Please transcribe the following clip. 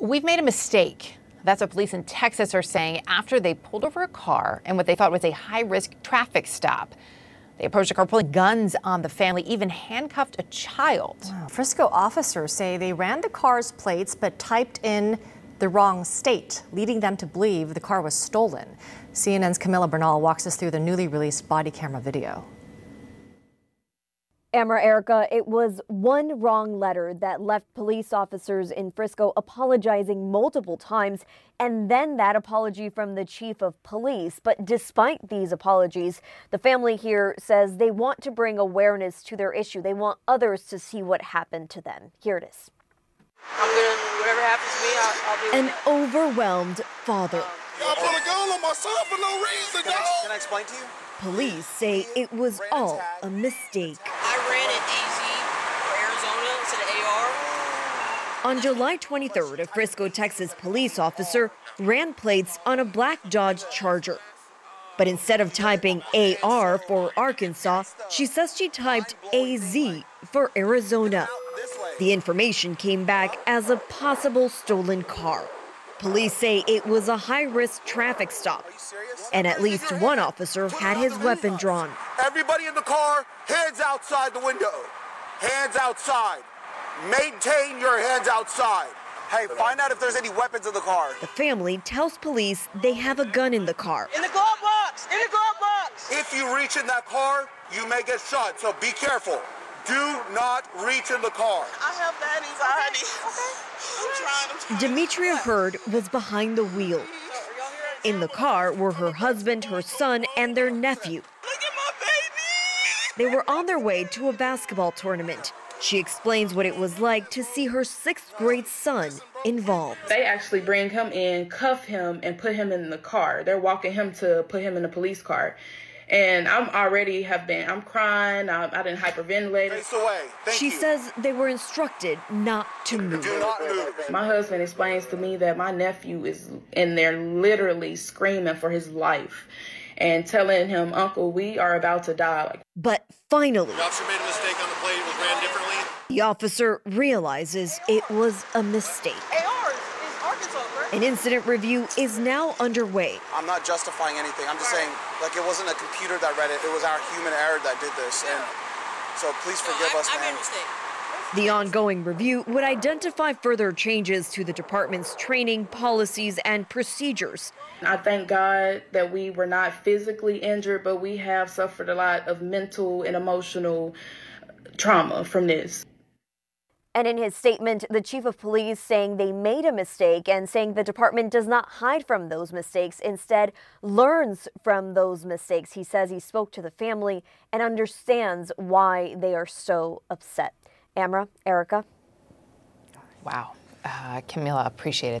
We've made a mistake. That's what police in Texas are saying after they pulled over a car in what they thought was a high risk traffic stop. They approached a car pulling guns on the family, even handcuffed a child. Wow. Frisco officers say they ran the car's plates but typed in the wrong state, leading them to believe the car was stolen. CNN's Camila Bernal walks us through the newly released body camera video. Amara Erica, it was one wrong letter that left police officers in Frisco apologizing multiple times, and then that apology from the chief of police. But despite these apologies, the family here says they want to bring awareness to their issue. They want others to see what happened to them. Here it is. I'm gonna, whatever happens to me, I'll, I'll be. An overwhelmed father. Y'all put a gun on my son for no reason, can I, can I explain to you? Police say it was all a mistake. I ran an AZ for Arizona instead of AR. On July 23rd, a Frisco, Texas police officer ran plates on a black Dodge Charger. But instead of typing AR for Arkansas, she says she typed AZ for Arizona. The information came back as a possible stolen car. Police say it was a high risk traffic stop, and at least one officer had his weapon drawn. Everybody in the car, hands outside the window. Hands outside. Maintain your hands outside. Hey, find out if there's any weapons in the car. The family tells police they have a gun in the car. In the glove box! In the glove box! If you reach in that car, you may get shot, so be careful. Do not reach in the car. I have that anxiety. Okay. I'm trying, I'm trying. Demetria Hurd was behind the wheel. In the car were her husband, her son, and their nephew. Look at my baby! They were on their way to a basketball tournament. She explains what it was like to see her sixth grade son involved. They actually bring him in, cuff him, and put him in the car. They're walking him to put him in the police car and I'm already have been I'm crying I, I didn't hyperventilate she you. says they were instructed not to move. Do not move my husband explains to me that my nephew is in there literally screaming for his life and telling him uncle we are about to die but finally the officer made a mistake on the plate it ran differently the officer realizes it was a mistake an incident review is now underway. I'm not justifying anything. I'm just saying, like, it wasn't a computer that read it. It was our human error that did this. And so please forgive no, us, I, man. The ongoing review would identify further changes to the department's training, policies, and procedures. I thank God that we were not physically injured, but we have suffered a lot of mental and emotional trauma from this. And in his statement, the chief of police saying they made a mistake and saying the department does not hide from those mistakes, instead learns from those mistakes. He says he spoke to the family and understands why they are so upset. Amara, Erica. Wow. Uh, Camila, appreciate it.